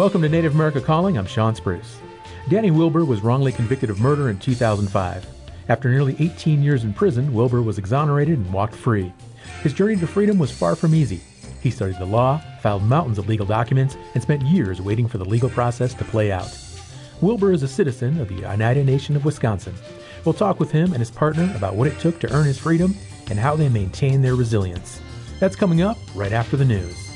Welcome to Native America Calling. I'm Shawn Spruce. Danny Wilbur was wrongly convicted of murder in 2005. After nearly 18 years in prison, Wilbur was exonerated and walked free. His journey to freedom was far from easy. He studied the law, filed mountains of legal documents, and spent years waiting for the legal process to play out. Wilbur is a citizen of the Oneida Nation of Wisconsin. We'll talk with him and his partner about what it took to earn his freedom and how they maintain their resilience. That's coming up right after the news.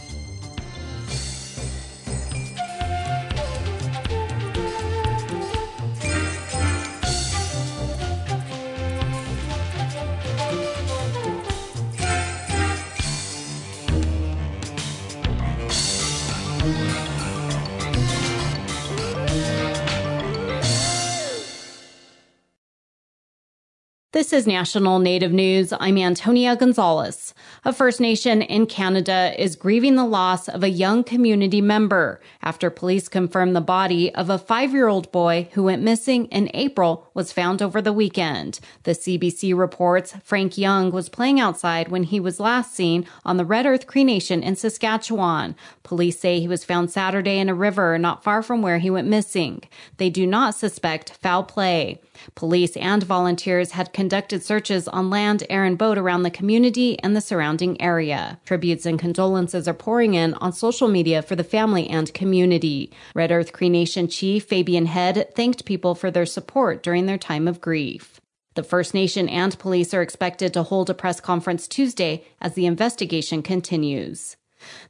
This is National Native News. I'm Antonia Gonzalez. A First Nation in Canada is grieving the loss of a young community member after police confirmed the body of a five year old boy who went missing in April was found over the weekend. The CBC reports Frank Young was playing outside when he was last seen on the Red Earth Cree Nation in Saskatchewan. Police say he was found Saturday in a river not far from where he went missing. They do not suspect foul play. Police and volunteers had conducted searches on land, air, and boat around the community and the surrounding area. Tributes and condolences are pouring in on social media for the family and community. Red Earth Cree Nation Chief Fabian Head thanked people for their support during their time of grief. The First Nation and police are expected to hold a press conference Tuesday as the investigation continues.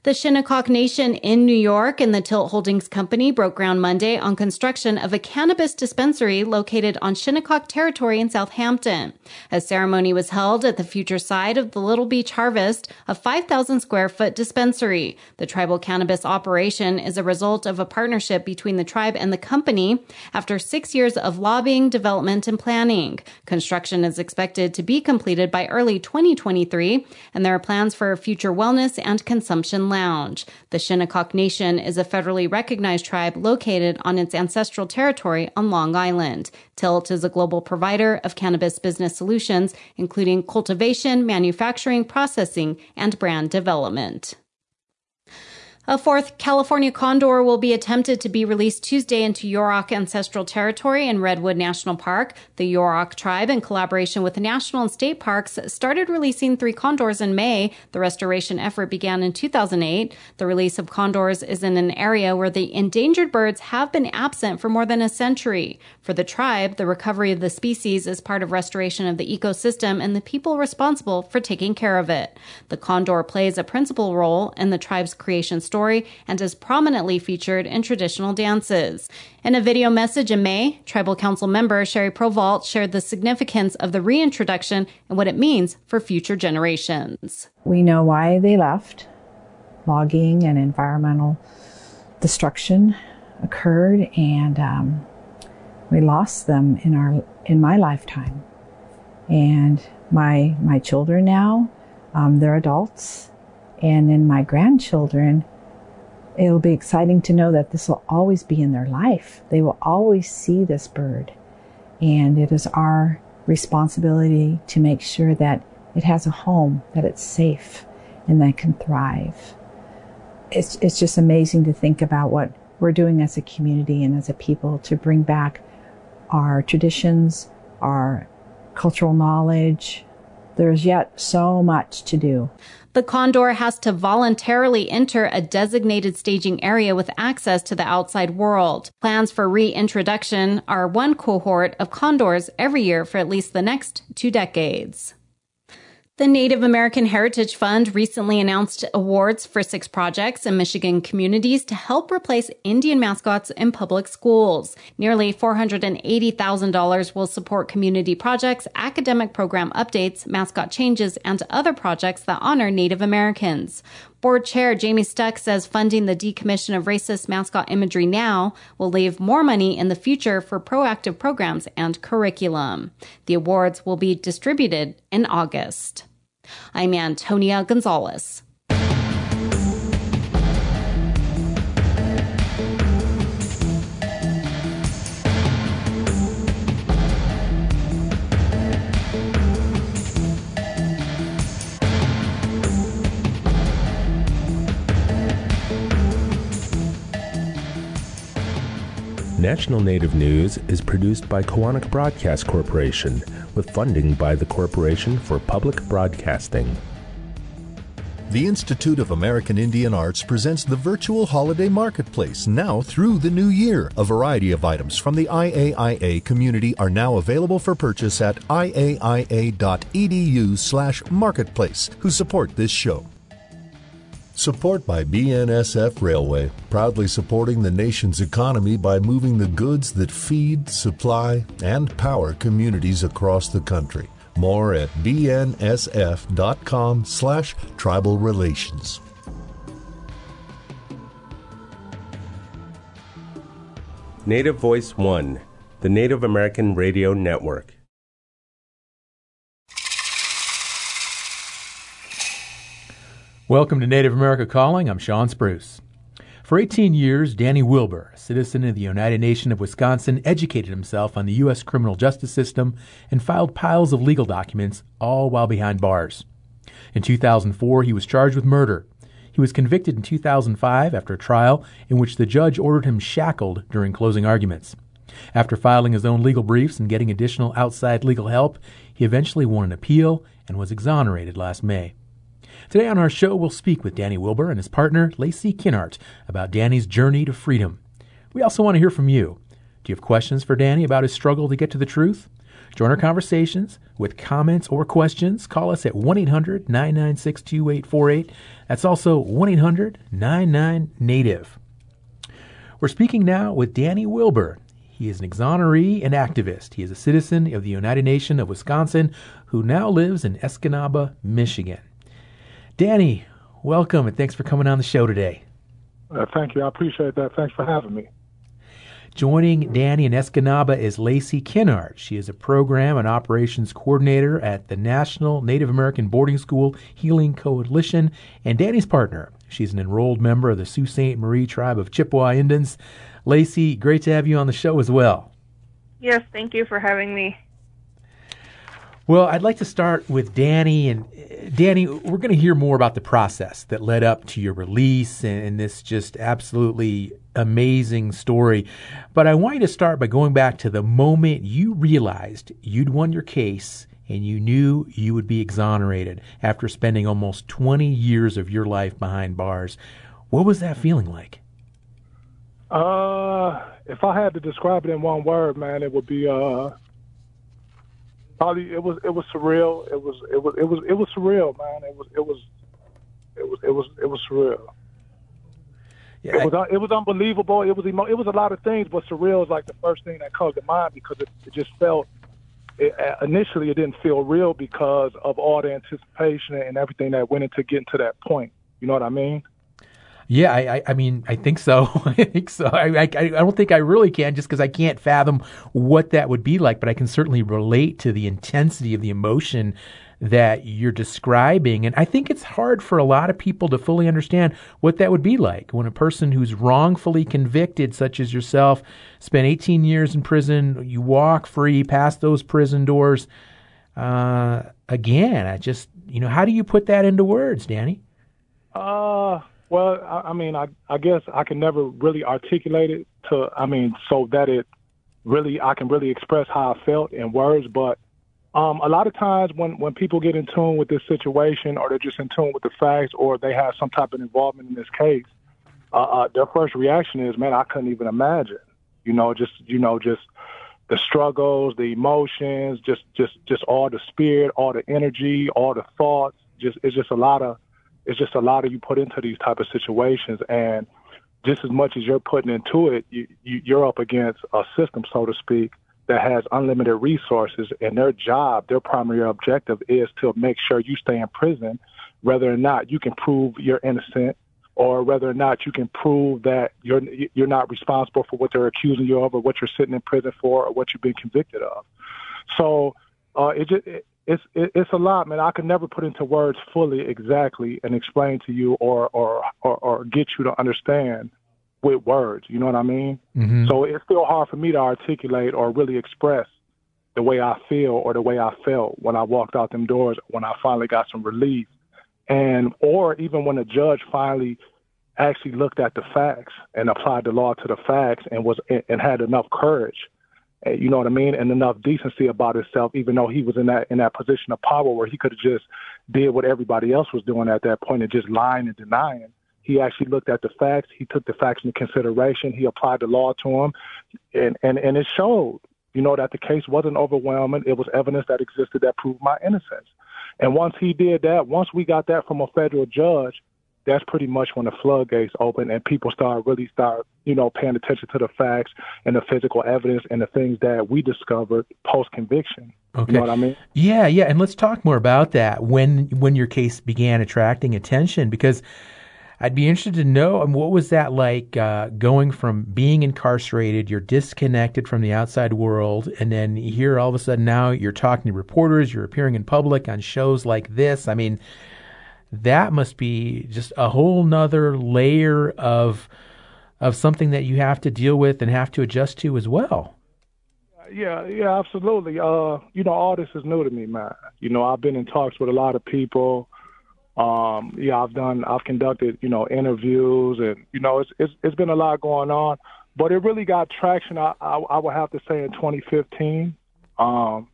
The Shinnecock Nation in New York and the Tilt Holdings Company broke ground Monday on construction of a cannabis dispensary located on Shinnecock territory in Southampton. A ceremony was held at the future site of the Little Beach Harvest, a 5,000 square foot dispensary. The tribal cannabis operation is a result of a partnership between the tribe and the company after six years of lobbying, development, and planning. Construction is expected to be completed by early 2023, and there are plans for future wellness and consumption Lounge. The Shinnecock Nation is a federally recognized tribe located on its ancestral territory on Long Island. Tilt is a global provider of cannabis business solutions, including cultivation, manufacturing, processing, and brand development. A fourth California condor will be attempted to be released Tuesday into Yurok ancestral territory in Redwood National Park. The Yurok tribe, in collaboration with the national and state parks, started releasing three condors in May. The restoration effort began in 2008. The release of condors is in an area where the endangered birds have been absent for more than a century. For the tribe, the recovery of the species is part of restoration of the ecosystem and the people responsible for taking care of it. The condor plays a principal role in the tribe's creation story story and is prominently featured in traditional dances. In a video message in May, Tribal Council member Sherry Provault shared the significance of the reintroduction and what it means for future generations. We know why they left. Logging and environmental destruction occurred, and um, we lost them in our in my lifetime. And my my children now, um, they're adults, and then my grandchildren, it'll be exciting to know that this will always be in their life. They will always see this bird. And it is our responsibility to make sure that it has a home, that it's safe, and that can thrive. It's, it's just amazing to think about what we're doing as a community and as a people to bring back our traditions, our cultural knowledge. There's yet so much to do. The condor has to voluntarily enter a designated staging area with access to the outside world. Plans for reintroduction are one cohort of condors every year for at least the next two decades. The Native American Heritage Fund recently announced awards for six projects in Michigan communities to help replace Indian mascots in public schools. Nearly $480,000 will support community projects, academic program updates, mascot changes, and other projects that honor Native Americans. Board Chair Jamie Stuck says funding the decommission of racist mascot imagery now will leave more money in the future for proactive programs and curriculum. The awards will be distributed in August. I'm Antonia Gonzalez. National Native News is produced by Koahnic Broadcast Corporation with funding by the Corporation for Public Broadcasting. The Institute of American Indian Arts presents the virtual holiday marketplace now through the new year. A variety of items from the IAIA community are now available for purchase at iaia.edu/marketplace, who support this show. Support by BNSF Railway, proudly supporting the nation's economy by moving the goods that feed, supply, and power communities across the country. More at bnsf.com slash tribal relations. Native Voice One, the Native American Radio Network. Welcome to Native America Calling. I'm Shawn Spruce. For 18 years, Danny Wilbur, a citizen of the Oneida Nation of Wisconsin, educated himself on the U.S. criminal justice system and filed piles of legal documents, all while behind bars. In 2004, he was charged with murder. He was convicted in 2005 after a trial in which the judge ordered him shackled during closing arguments. After filing his own legal briefs and getting additional outside legal help, he eventually won an appeal and was exonerated last May. Today on our show, we'll speak with Danny Wilbur and his partner, Lacey Kinnart, about Danny's journey to freedom. We also want to hear from you. Do you have questions for Danny about his struggle to get to the truth? Join our conversations with comments or questions. Call us at 1 800 996 2848. That's also 1 800 99 Native. We're speaking now with Danny Wilbur. He is an exoneree and activist. He is a citizen of the Oneida Nation of Wisconsin who now lives in Escanaba, Michigan. Danny, welcome and thanks for coming on the show today. Uh, thank you. I appreciate that. Thanks for having me. Joining Danny in Escanaba is Lacey Kinnart. She is a program and operations coordinator at the National Native American Boarding School Healing Coalition and Danny's partner. She's an enrolled member of the Sault Ste. Marie tribe of Chippewa Indians. Lacey, great to have you on the show as well. Yes, thank you for having me. Well, I'd like to start with Danny. And Danny, we're going to hear more about the process that led up to your release and, and, this just absolutely amazing story. But I want you to start by going back to the moment you realized you'd won your case and you knew you would be exonerated after spending almost 20 years of your life behind bars. What was that feeling like? Uh, if I had to describe it in one word, man, it would be uh probably it was it was surreal. It was it was it was it was surreal, man. It was it was it was it was it was surreal. Yeah, it was it was unbelievable. It was emo- it was a lot of things, but surreal is like the first thing that comes to mind because it, it just felt. It, uh, initially, it didn't feel real because of all the anticipation and everything that went into getting to that point. You know what I mean? Yeah, I, I, I, mean, I think so. I think so. I, I, I don't think I really can just because I can't fathom what that would be like, but I can certainly relate to the intensity of the emotion that you're describing. And I think it's hard for a lot of people to fully understand what that would be like when a person who's wrongfully convicted, such as yourself, spent 18 years in prison, you walk free past those prison doors. Uh, again, I just, you know, how do you put that into words, Danny? Uh, well, I, I mean, I, I guess I can never really articulate it to, I mean, so that it really, I can really express how I felt in words. But um, a lot of times when, when people get in tune with this situation or they're just in tune with the facts or they have some type of involvement in this case, uh, uh, their first reaction is, man, I couldn't even imagine, you know, just, you know, just the struggles, the emotions, just, just, just all the spirit, all the energy, all the thoughts. Just, it's just a lot of, it's just a lot of you put into these type of situations and just as much as you're putting into it you, you you're up against a system so to speak that has unlimited resources and their job their primary objective is to make sure you stay in prison whether or not you can prove you're innocent or whether or not you can prove that you're you're not responsible for what they're accusing you of or what you're sitting in prison for or what you've been convicted of. So uh, it just it, it's it, it's a lot, man. I could never put into words fully exactly and explain to you or or or, or get you to understand with words. You know what I mean? Mm-hmm. So it's still hard for me to articulate or really express the way I feel or the way I felt when I walked out them doors when I finally got some relief, and or even when the judge finally actually looked at the facts and applied the law to the facts and was and had enough courage, Eh, you know what I mean, and enough decency about himself, even though he was in that in that position of power where he could have just did what everybody else was doing at that point and just lying and denying. He actually looked at the facts. He took the facts into consideration. He applied the law to them, and and and it showed, you know, that the case wasn't overwhelming. It was evidence that existed that proved my innocence. And once he did that, once we got that from a federal judge, that's pretty much when the floodgates open and people start really start, you know, paying attention to the facts and the physical evidence and the things that we discovered post conviction. Okay. You know what I mean? Yeah, yeah. And let's talk more about that when when your case began attracting attention because I'd be interested to know um, what was that like uh, going from being incarcerated, you're disconnected from the outside world, and then here all of a sudden now you're talking to reporters, you're appearing in public on shows like this. I mean, that must be just a whole nother layer of of something that you have to deal with and have to adjust to as well. Yeah, yeah, absolutely. Uh, you know, all this is new to me, man. You know, I've been in talks with a lot of people. Um, yeah, I've done, I've conducted, you know, interviews, and you know, it's it's it's been a lot going on. But it really got traction. I I, I would have to say in 2015. Um,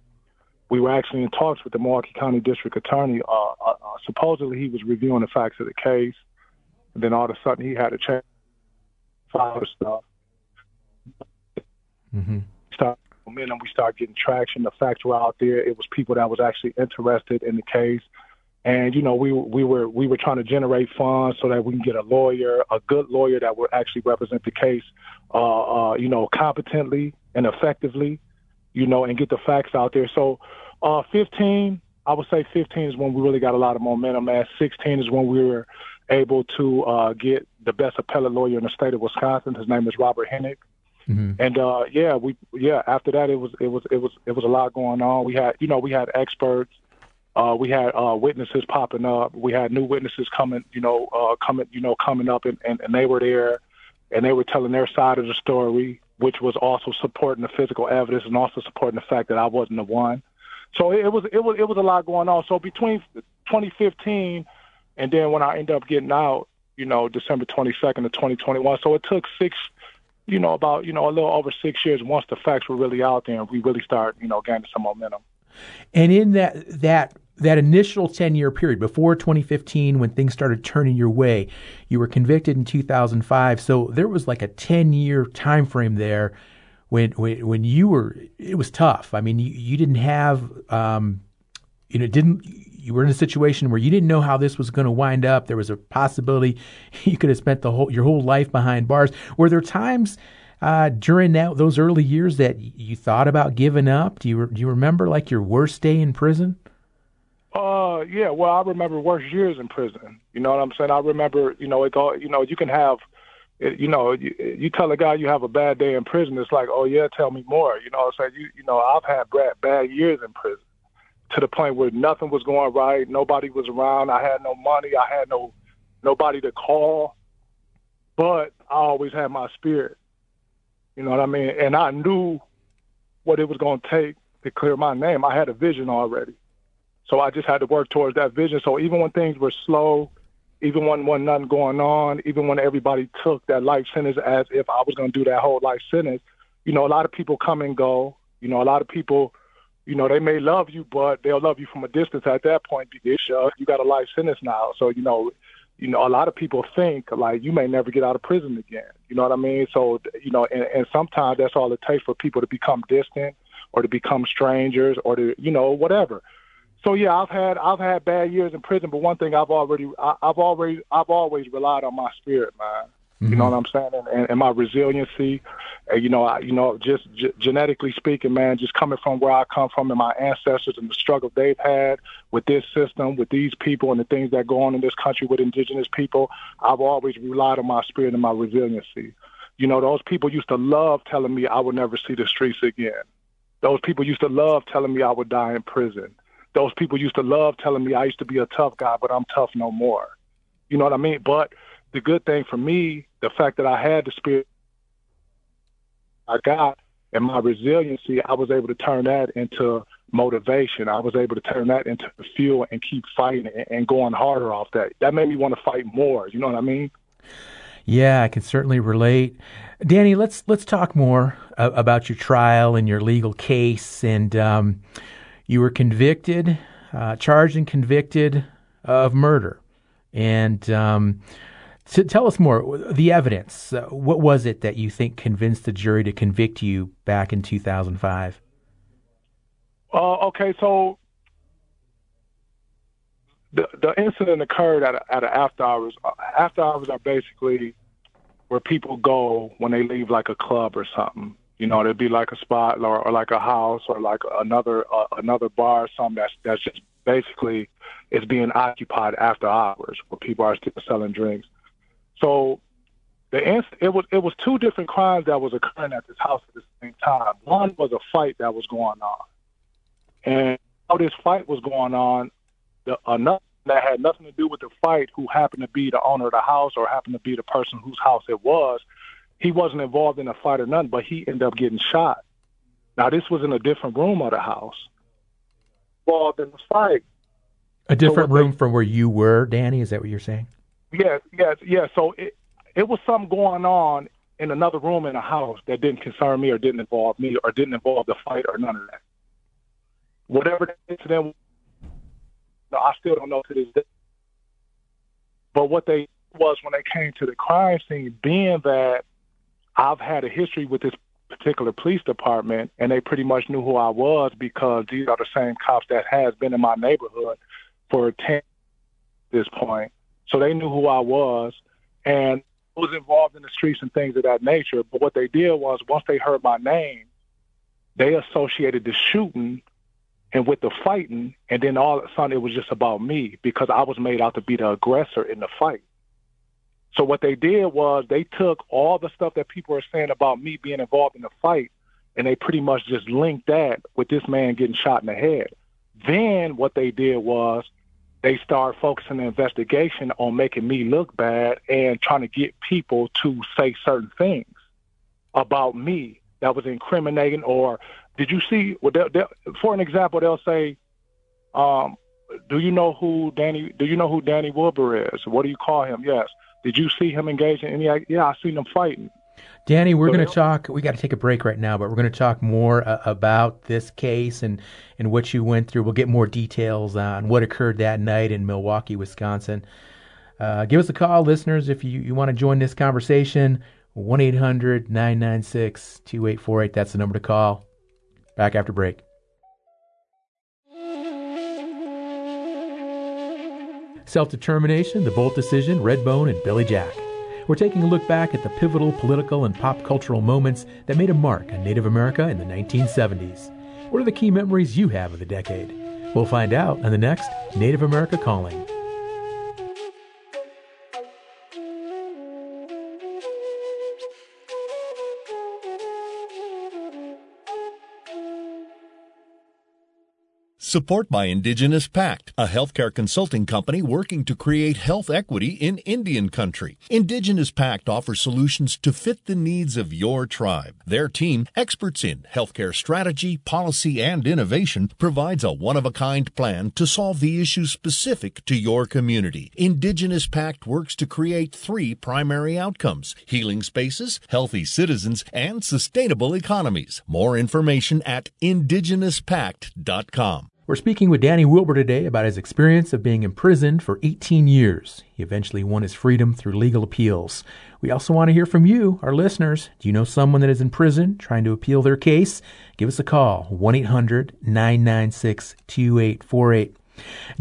we were actually in talks with the Milwaukee County District Attorney. Uh, uh, uh, supposedly, he was reviewing the facts of the case. And then all of a sudden, he had to change file stuff. Mm-hmm. Start momentum. We start getting traction. The facts were out there. It was people that was actually interested in the case. And you know, we we were we were trying to generate funds so that we can get a lawyer, a good lawyer that would actually represent the case, uh, uh, you know, competently and effectively you know, and get the facts out there. So, uh, 15, I would say 15 is when we really got a lot of momentum. At 16 is when we were able to uh, get the best appellate lawyer in the state of Wisconsin. His name is Robert Henak. Mm-hmm. And uh, yeah, we yeah. After that, it was it was it was it was a lot going on. We had you know we had experts, uh, we had uh, witnesses popping up. We had new witnesses coming you know uh, coming you know coming up, and, and, and they were there, and they were telling their side of the story which was also supporting the physical evidence and also supporting the fact that I wasn't the one. So it, was it was it was a lot going on. So between 2015 and then when I ended up getting out, you know, December 22nd of 2021. So it took six, you know, about you know a little over six years once the facts were really out there and we really start you know gaining some momentum. And in that that that initial 10 year period before 2015 when things started turning your way you were convicted in 2005 so there was like a 10 year time frame there when, when when you were it was tough. I mean you, you didn't have um, you know didn't you were in a situation where you didn't know how this was going to wind up. There was a possibility you could have spent the whole your whole life behind bars. Were there times uh, during that those early years that you thought about giving up? Do you do you remember like your worst day in prison uh, yeah. Well, I remember worse years in prison. You know what I'm saying? I remember, you know, it all, you know, you can have, you know, you, you tell a guy you have a bad day in prison, it's like, oh yeah, tell me more. You know what I'm saying? You, you know, I've had bad, bad years in prison to the point where nothing was going right, nobody was around, I had no money, I had no nobody to call, but I always had my spirit. You know what I mean? And I knew what it was going to take to clear my name. I had a vision already. So I just had to work towards that vision. So even when things were slow, even when when nothing going on, even when everybody took that life sentence as if I was going to do that whole life sentence, you know, a lot of people come and go. You know, a lot of people, you know, they may love you, but they'll love you from a distance at that point you got a life sentence now. So you know, you know, a lot of people think like you may never get out of prison again. You know what I mean? So you know, and, and sometimes that's all it takes for people to become distant or to become strangers or to you know whatever so yeah, I've had I've had bad years in prison, but one thing I've already I, have already I've always relied on my spirit, man. Mm-hmm. You know mm-hmm. what I'm saying, and, and, and my resiliency. And, you know, I, you know, just g- genetically speaking, man, just coming from where I come from and my ancestors and the struggle they've had with this system, with these people, and the things that go on in this country with indigenous people, I've always relied on my spirit and my resiliency. You know, those people used to love telling me I would never see the streets again. Those people used to love telling me I would die in prison those people used to love telling me I used to be a tough guy, but I'm tough no more. You know what I mean? But the good thing for me, the fact that I had the spirit I got and my resiliency, I was able to turn that into motivation. I was able to turn that into fuel and keep fighting and going harder off that. That made me want to fight more. You know what I mean? Yeah, I can certainly relate. Danny, let's let's talk more about your trial and your legal case. And um, you were convicted, uh, charged and convicted of murder. And um, tell us more, the evidence. Uh, what was it that you think convinced the jury to convict you back in 2005? Uh, okay, so the the incident occurred at a, at a after hours. Uh, after hours are basically where people go when they leave like a club or something. You know, there'd be like a spot or, or like a house or like another uh, another bar or something that's that's just basically is being occupied after hours where people are still selling drinks. So the inc- it was it was two different crimes that was occurring at this house at the same time. One was a fight that was going on, and how this fight was going on, the another that had nothing to do with the fight, who happened to be the owner of the house or happened to be the person whose house it was, he wasn't involved in a fight or nothing, but he ended up getting shot. Now this was in a different room of the house. Involved in the fight. A different so room they, from where you were, Danny. Is that what you're saying? Yes, yes, yes. So it it was something going on in another room in a house that didn't concern me or didn't involve me or didn't involve the fight or none of that. Whatever the incident no, I still don't know to this day. But what they was when they came to the crime scene, being that I've had a history with this particular police department, and they pretty much knew who I was because these are the same cops that has been in my neighborhood for ten this point. So they knew who I was, and I was involved in the streets and things of that nature. But what they did was once they heard my name, they associated the shooting and with the fighting, and then all of a sudden it was just about me because I was made out to be the aggressor in the fight. So what they did was they took all the stuff that people are saying about me being involved in the fight, and they pretty much just linked that with this man getting shot in the head. Then what they did was they started focusing the investigation on making me look bad and trying to get people to say certain things about me that was incriminating or did you see? Well, they'll, they'll, for an example, they'll say, um, "Do you know who Danny? Do you know who Danny Wilbur is? What do you call him?" Yes. Did you see him engage in any? Yeah, I seen him fighting. Danny, we're so going to talk. We got to take a break right now, but we're going to talk more uh, about this case and and what you went through. We'll get more details on what occurred that night in Milwaukee, Wisconsin. Uh, give us a call, listeners, if you, you want to join this conversation. 1 800 996 2848. That's the number to call. Back after break. Self Determination, The Boldt Decision, Redbone, and Billy Jack. We're taking a look back at the pivotal political and pop cultural moments that made a mark on Native America in the 1970s. What are the key memories you have of the decade? We'll find out on the next Native America Calling. Support by Indigenous Pact, a healthcare consulting company working to create health equity in Indian country. Indigenous Pact offers solutions to fit the needs of your tribe. Their team, experts in healthcare strategy, policy, and innovation, provides a one-of-a-kind plan to solve the issues specific to your community. Indigenous Pact works to create three primary outcomes, healing spaces, healthy citizens, and sustainable economies. More information at indigenouspact.com. We're speaking with Danny Wilbur today about his experience of being imprisoned for 18 years. He eventually won his freedom through legal appeals. We also want to hear from you, our listeners. Do you know someone that is in prison trying to appeal their case? Give us a call, 1 800 996 2848.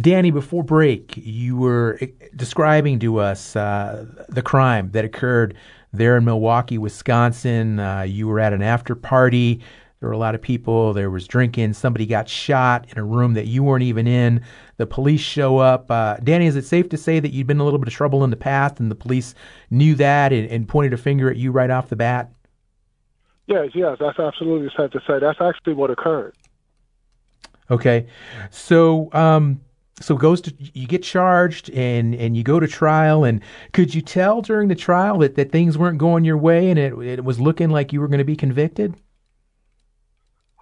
Danny, before break, you were describing to us uh, the crime that occurred there in Milwaukee, Wisconsin. Uh, you were at an after party there were a lot of people. There was drinking. Somebody got shot in a room that you weren't even in. The police show up. Uh, Danny, is it safe to say that you'd been in a little bit of trouble in the past, and the police knew that and, and pointed a finger at you right off the bat? Yes, yes, that's absolutely safe to say. That's actually what occurred. Okay, so um, so goes to you get charged and and you go to trial and could you tell during the trial that, that things weren't going your way and it it was looking like you were going to be convicted?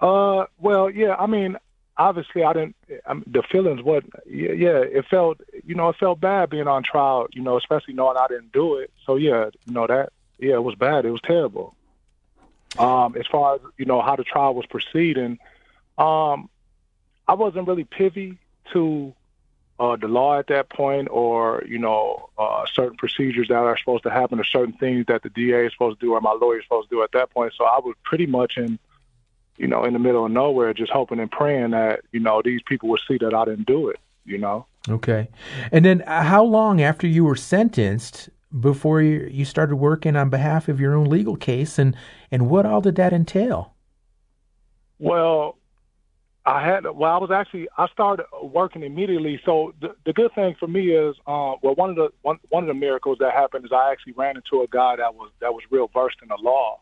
Uh, well, yeah. I mean, obviously, I didn't. I mean, the feelings. What? Yeah, yeah, it felt. you know, it felt bad being on trial, you know, especially knowing I didn't do it. So yeah, you know that yeah, it was bad. It was terrible. Um, as far as you know how the trial was proceeding, um, I wasn't really privy to uh, the law at that point, or you know, uh, certain procedures that are supposed to happen, or certain things that the DA is supposed to do, or my lawyer is supposed to do at that point. So I was pretty much in, you know, in the middle of nowhere, just hoping and praying that you know these people would see that I didn't do it. You know. Okay, and then uh, how long after you were sentenced before you, you started working on behalf of your own legal case, and and what all did that entail? Well, I had well, I was actually I started working immediately. So the, the good thing for me is, uh, well, one of the one one of the miracles that happened is I actually ran into a guy that was that was real versed in the law,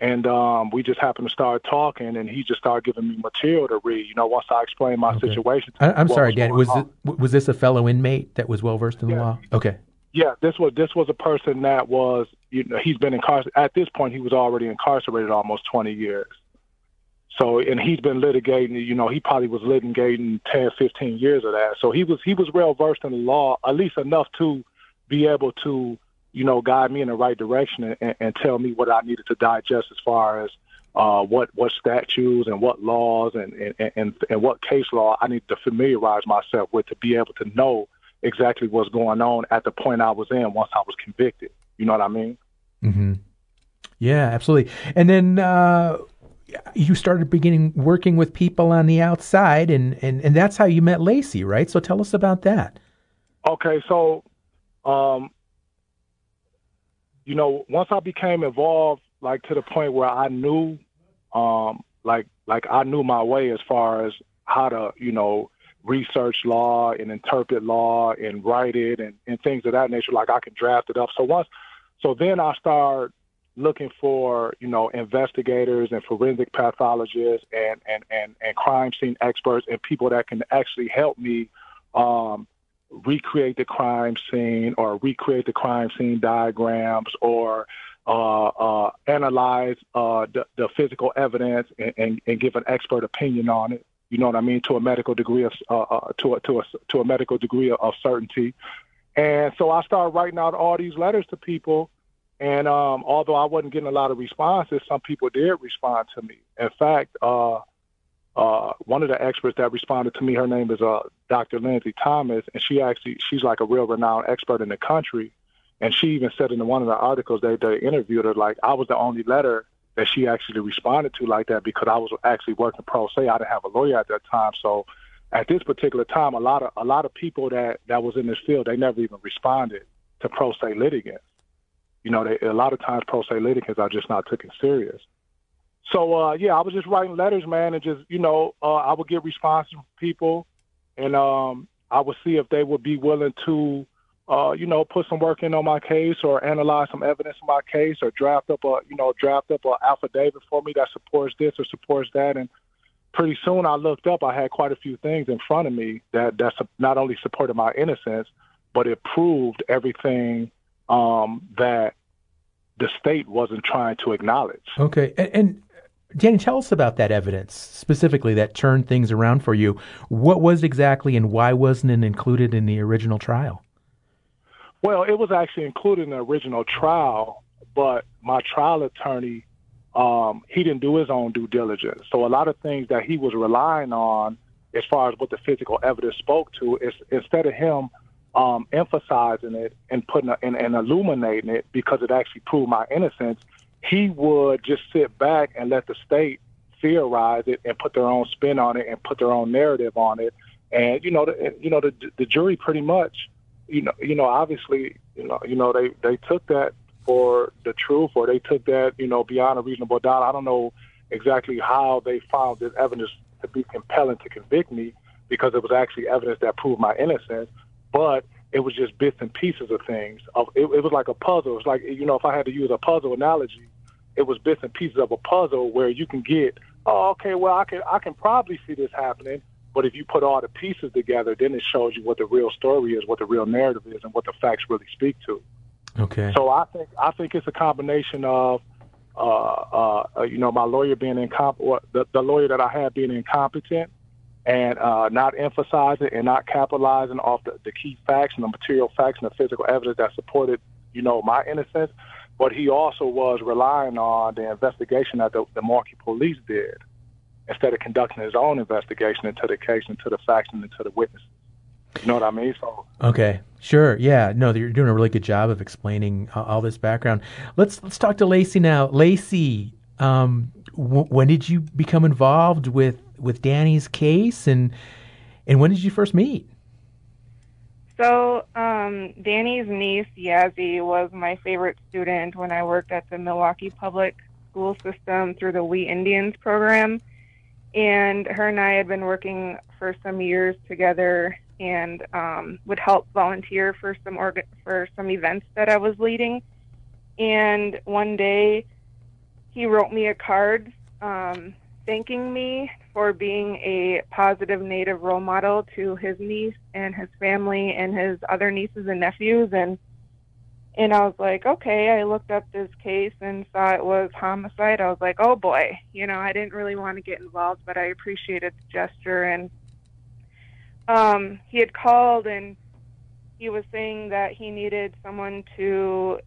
and um, we just happened to start talking, and he just started giving me material to read. You know, once I explained my okay. situation. I, am sorry, Dan. Was it, was this a fellow inmate that was well versed in yeah. the law? Okay. Yeah, this was this was a person that was you know he's been incarcerated at this point he was already incarcerated almost 20 years. So and he's been litigating, you know, he probably was litigating 10, 15 years of that. So he was he was well versed in the law, at least enough to be able to, you know, guide me in the right direction and, and tell me what I needed to digest as far as uh, what what statutes and what laws and, and and and what case law I need to familiarize myself with to be able to know exactly what's going on at the point I was in once I was convicted. You know what I mean? Mm-hmm. Yeah, absolutely. And then uh, you started beginning working with people on the outside, and, and, and that's how you met Laci, right? So tell us about that. Okay, so, um, you know, once I became involved, like to the point where I knew, um, like like I knew my way as far as how to, you know, research law and interpret law and write it and, and things of that nature. Like I can draft it up. So once, so then I start looking for, you know, investigators and forensic pathologists and, and, and, and crime scene experts and people that can actually help me um, recreate the crime scene or recreate the crime scene diagrams or uh, uh, analyze uh, the, the physical evidence and, and, and give an expert opinion on it you know what I mean, to a medical degree of uh, uh, to a to a to a medical degree of, certainty. And so I started writing out all these letters to people. And um, although I wasn't getting a lot of responses, some people did respond to me. In fact, uh, one of the experts that responded to me, her name is uh, Dr. Lindsay Thomas, and she actually she's like a real renowned expert in the country. And she even said in one of the articles they they interviewed her, like I was the only letter that she actually responded to like that because I was actually working pro se. I didn't have a lawyer at that time, so at this particular time, a lot of a lot of people that that was in this field they never even responded to pro se litigants. You know, they, a lot of times pro se litigants are just not taken serious. So uh, yeah, I was just writing letters, man, and just you know, uh, I would get responses from people, and um, I would see if they would be willing to uh, you know, put some work in on my case or analyze some evidence in my case or draft up a, you know, draft up an affidavit for me that supports this or supports that. And pretty soon I looked up, I had quite a few things in front of me that that not only supported my innocence, but it proved everything um, that the state wasn't trying to acknowledge. Okay. And, and Danny, tell us about that evidence specifically that turned things around for you. What was exactly and why wasn't it included in the original trial? Well, it was actually included in the original trial, but my trial attorney, um, he didn't do his own due diligence. So a lot of things that he was relying on, as far as what the physical evidence spoke to, is instead of him um, emphasizing it and putting a, and, and illuminating it because it actually proved my innocence, he would just sit back and let the state theorize it and put their own spin on it and put their own narrative on it. And you know, the, you know, the the jury pretty much you know, you know, obviously, you know, you know, they they took that for the truth, or they took that, you know, beyond a reasonable doubt. I don't know exactly how they found this evidence to be compelling to convict me, because it was actually evidence that proved my innocence, but it was just bits and pieces of things. It, it was like a puzzle. It's like you know, if I had to use a puzzle analogy, it was bits and pieces of a puzzle where you can get, oh, okay, well, I can I can probably see this happening but if you put all the pieces together, then it shows you what the real story is, what the real narrative is, and what the facts really speak to. Okay. So I think I think it's a combination of, uh, uh, you know, my lawyer being incompetent, the, the lawyer that I had being incompetent, and uh, not emphasizing and not capitalizing off the, the key facts and the material facts and the physical evidence that supported, you know, my innocence. But he also was relying on the investigation that the, the Milwaukee police did instead of conducting his own investigation into the case, into the facts, and into the witnesses. You know what I mean? So okay, sure, yeah, no, you're doing a really good job of explaining all, all this background. Let's let's talk to Lacey now. Lacey, um, w- when did you become involved with with Danny's case, and and when did you first meet? So, um, Danny's niece Yazzie was my favorite student when I worked at the Milwaukee Public School System through the We Indians program, and her and I had been working for some years together and um, would help volunteer for some orga- for some events that I was leading. And one day, he wrote me a card um, thanking me for being a positive Native role model to his niece and his family and his other nieces and nephews. And and I was like, okay. I looked up this case and saw it was homicide. I was like, oh boy, you know, I didn't really want to get involved, but I appreciated the gesture and um, he had called and he was saying that he needed someone to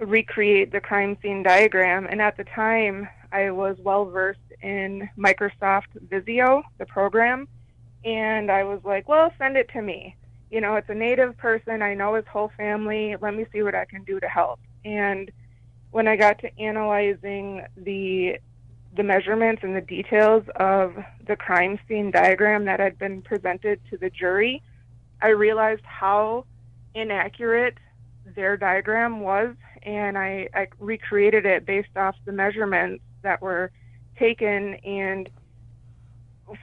recreate the crime scene diagram. And at the time, I was well versed in Microsoft Visio, the program. And I was like, well, send it to me. You know, it's a native person. I know his whole family. Let me see what I can do to help. And when I got to analyzing the the measurements and the details of the crime scene diagram that had been presented to the jury, I realized how inaccurate their diagram was, and I, I recreated it based off the measurements that were taken. And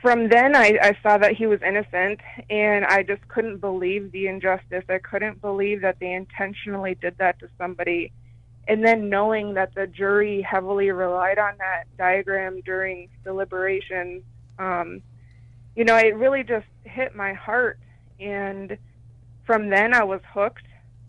from then, I, I saw that he was innocent, and I just couldn't believe the injustice. I couldn't believe that they intentionally did that to somebody and then knowing that the jury heavily relied on that diagram during deliberations, um, you know, it really just hit my heart. And from then I was hooked.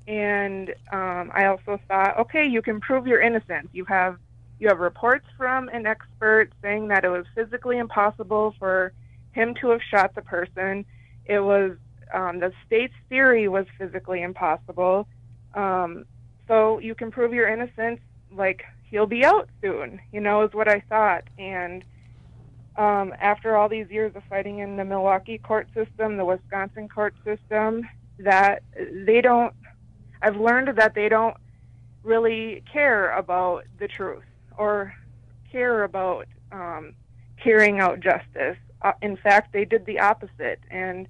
And um, I also thought, okay, you can prove your innocence. You have you have reports from an expert saying that it was physically impossible for him to have shot the person. It was um, the state's theory was physically impossible. Um, so you can prove your innocence like he'll be out soon you know is what i thought and um after all these years of fighting in the milwaukee court system the wisconsin court system that they don't i've learned that they don't really care about the truth or care about um carrying out justice uh, in fact they did the opposite and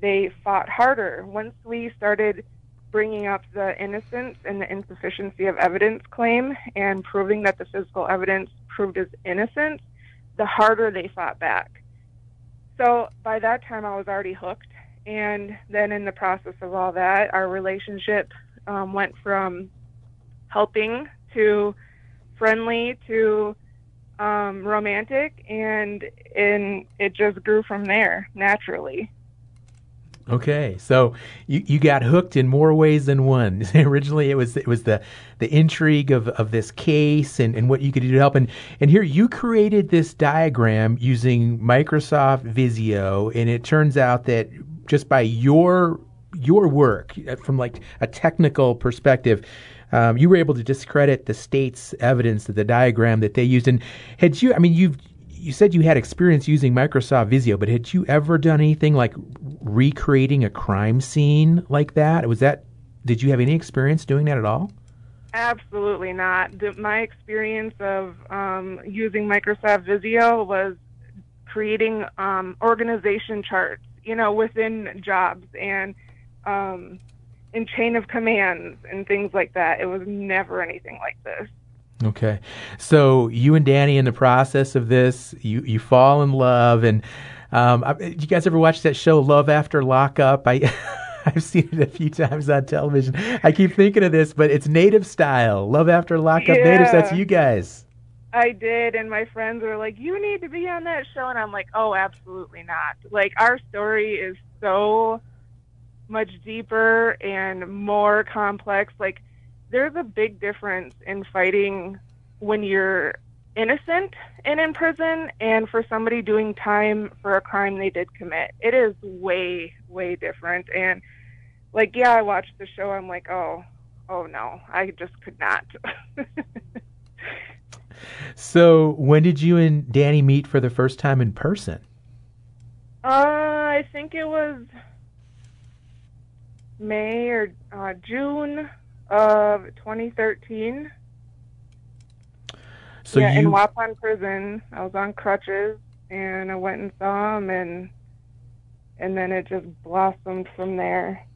they fought harder once we started bringing up the innocence and the insufficiency of evidence claim and proving that the physical evidence proved his innocence, the harder they fought back. So by that time, I was already hooked. And then in the process of all that, our relationship um, went from helping to friendly to um, romantic, and and it just grew from there naturally. Okay, so you, you got hooked in more ways than one. Originally, it was it was the the intrigue of, of this case and, and what you could do to help. And and here you created this diagram using Microsoft Visio, and it turns out that just by your your work uh, from like a technical perspective, um, you were able to discredit the state's evidence that the diagram that they used. And had you, I mean, you've you said you had experience using Microsoft Visio, but had you ever done anything like recreating a crime scene like that? Was that did you have any experience doing that at all? Absolutely not. The, my experience of um, using Microsoft Visio was creating um, organization charts, you know, within jobs and um, in chain of commands and things like that. It was never anything like this. Okay, so you and Danny in the process of this, you you fall in love, and um, you guys ever watch that show Love After Lockup? I I've seen it a few times on television. I keep thinking of this, but it's native style. Love After Lockup, yeah. native. That's you guys. I did, and my friends were like, "You need to be on that show," and I'm like, "Oh, absolutely not!" Like our story is so much deeper and more complex. Like there's a big difference in fighting when you're innocent and in prison and for somebody doing time for a crime they did commit. It is way, way different. And like, yeah, I watched the show. I'm like, oh, oh no, I just could not. so, when did you and Danny meet for the first time in person? Uh, I think it was May or uh, June of 2013. So yeah, you... in Waupun prison, I was on crutches, and I went and saw him, and and then it just blossomed from there.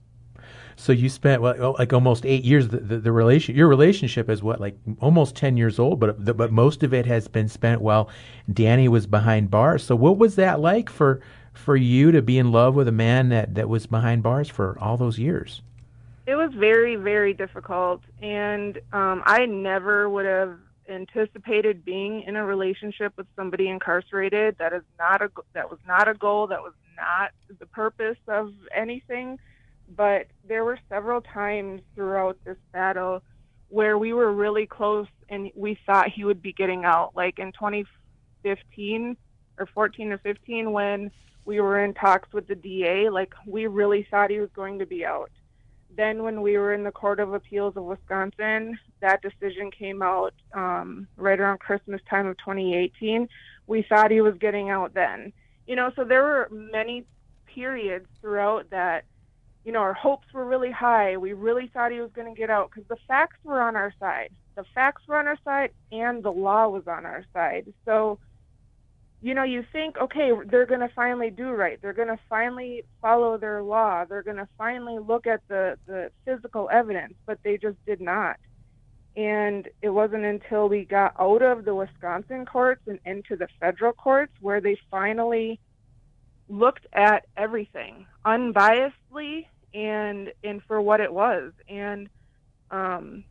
So you spent well, like almost eight years. The, the, the, relation, your relationship is what, like almost ten years old, but the, but most of it has been spent while Danny was behind bars. So what was that like for for you to be in love with a man that that was behind bars for all those years? It was very very difficult, and um, I never would have anticipated being in a relationship with somebody incarcerated. That is not a that was not a goal. That was not the purpose of anything. But there were several times throughout this battle where we were really close and we thought he would be getting out. Like in 2015 or 14 or 15 when we were in talks with the DA, like we really thought he was going to be out. Then when we were in the Court of Appeals of Wisconsin, that decision came out um, right around Christmas time of 2018. We thought he was getting out then. You know, so there were many periods throughout that you know, our hopes were really high. We really thought he was going to get out because the facts were on our side. The facts were on our side and the law was on our side. So, you know, you think, okay, they're going to finally do right. They're going to finally follow their law. They're going to finally look at the, the physical evidence, but they just did not. And it wasn't until we got out of the Wisconsin courts and into the federal courts where they finally looked at everything unbiasedly and and for what it was. And um,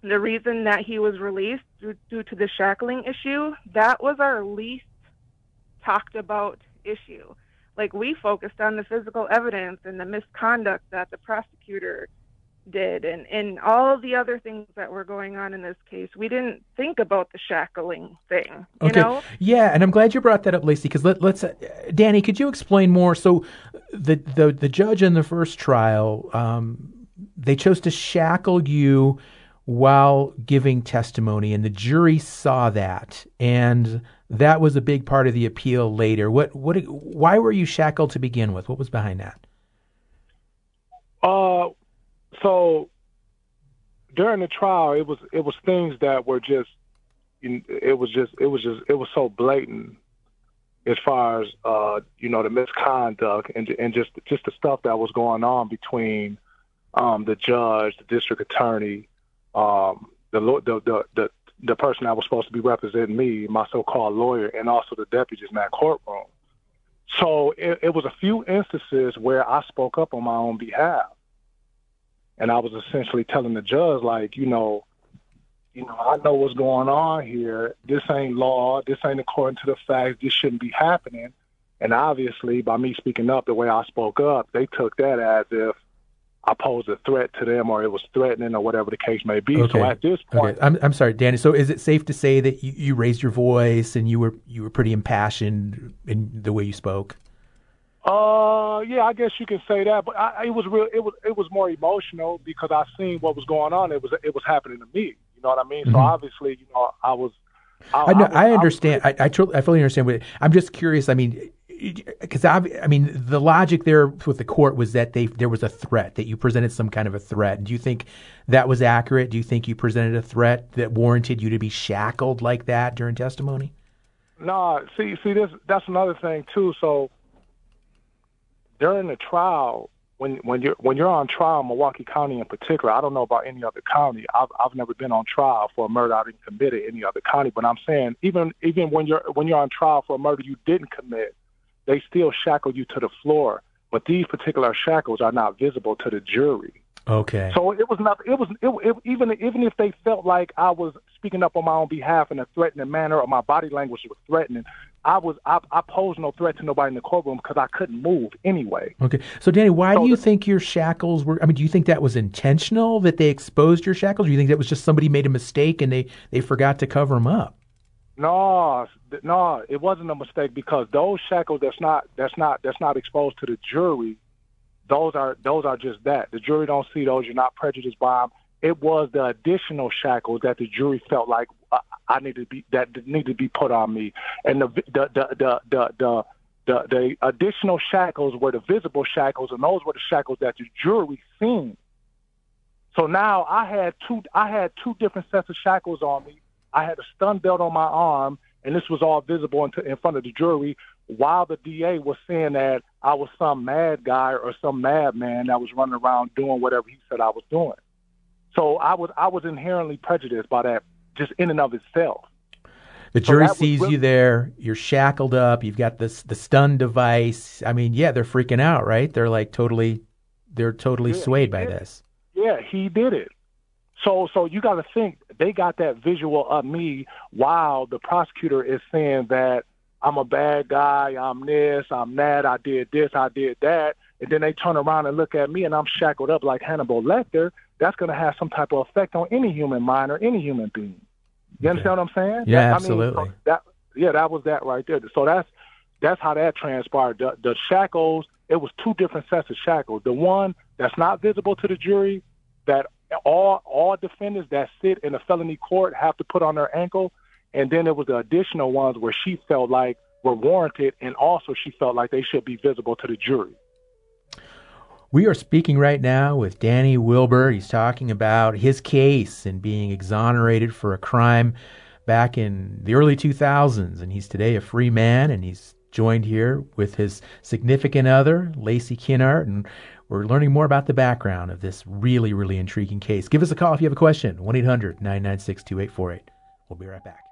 the reason that he was released due, due to the shackling issue, that was our least talked about issue. Like we focused on the physical evidence and the misconduct that the prosecutor did and, and all the other things that were going on in this case. We didn't think about the shackling thing. You okay. know? Yeah, and I'm glad you brought that up, Lacey, because let, us uh, Danny, could you explain more? So the the, the judge in the first trial, um, they chose to shackle you while giving testimony, and the jury saw that, and that was a big part of the appeal later. What what why were you shackled to begin with? What was behind that? Uh so during the trial, it was it was things that were just it was just it was just it was so blatant as far as uh, you know the misconduct and and just just the stuff that was going on between um, the judge, the district attorney, um, the, the the the person that was supposed to be representing me, my so-called lawyer, and also the deputies in that courtroom. So it, it was a few instances where I spoke up on my own behalf and I was essentially telling the judge, like, you know, you know, I know what's going on here. This ain't law. This ain't according to the facts. This shouldn't be happening. And obviously, by me speaking up the way I spoke up, they took that as if I posed a threat to them or it was threatening or whatever the case may be. Okay. So at this point, okay. I'm I'm sorry, Danny. So is it safe to say that you, you raised your voice and you were you were pretty impassioned in the way you spoke? Uh, yeah, I guess you can say that, but I, it was real. It was it was more emotional because I seen what was going on. It was it was happening to me. You know what I mean? Mm-hmm. So obviously, you know, I was. I, I, know, I, I understand. I, I, I fully understand. But I'm just curious. I mean, because I, I mean, the logic there with the court was that they there was a threat that you presented some kind of a threat. Do you think that was accurate? Do you think you presented a threat that warranted you to be shackled like that during testimony? No, see, see, this that's another thing too. So during the trial, when when you're when you're on trial, Milwaukee County in particular, I don't know about any other county. I've I've never been on trial for a murder I didn't commit in any other county. But I'm saying even even when you're when you're on trial for a murder you didn't commit, they still shackle you to the floor. But these particular shackles are not visible to the jury. Okay. So it was not. It was it, it, even even if they felt like I was speaking up on my own behalf in a threatening manner, or my body language was threatening, I was I, I posed no threat to nobody in the courtroom because I couldn't move anyway. Okay, so Danny, why so do you the, think your shackles were? I mean, do you think that was intentional that they exposed your shackles? Or do you think that was just somebody made a mistake and they they forgot to cover them up? No, no, it wasn't a mistake because those shackles that's not that's not that's not exposed to the jury. Those are those are just that. The jury don't see those. You're not prejudiced by them. It was the additional shackles that the jury felt like uh, I needed to be that needed to be put on me, and the the the the the, the the, the additional shackles were the visible shackles, and those were the shackles that the jury seen. So now I had two I had two different sets of shackles on me. I had a stun belt on my arm, and this was all visible in, in front of the jury. While the DA was saying that I was some mad guy or some madman that was running around doing whatever he said I was doing. So I was I was inherently prejudiced by that just in and of itself. The jury so sees really, you there. You're shackled up. You've got this the stun device. I mean, yeah, they're freaking out, right? They're like totally, they're totally yeah, swayed by this. Yeah, he did it. So, so you got to think they got that visual of me while the prosecutor is saying that I'm a bad guy, I'm this, I'm that, I did this, I did that, and then they turn around and look at me and I'm shackled up like Hannibal Lecter. That's going to have some type of effect on any human mind or any human being. You understand what I'm saying? Yeah, that, absolutely. I mean, that yeah, that was that right there. So that's that's how that transpired. The, the shackles, it was two different sets of shackles. The one that's not visible to the jury, that all all defendants that sit in a felony court have to put on their ankle, and then there was the additional ones where she felt like were warranted, and also she felt like they should be visible to the jury. We are speaking right now with Danny Wilber. He's talking about his case and being exonerated for a crime back in the early 2000s. And he's today a free man, and he's joined here with his significant other, Lacey Kinnart. And we're learning more about the background of this really, really intriguing case. Give us a call if you have a question 1 800 996 2848. We'll be right back.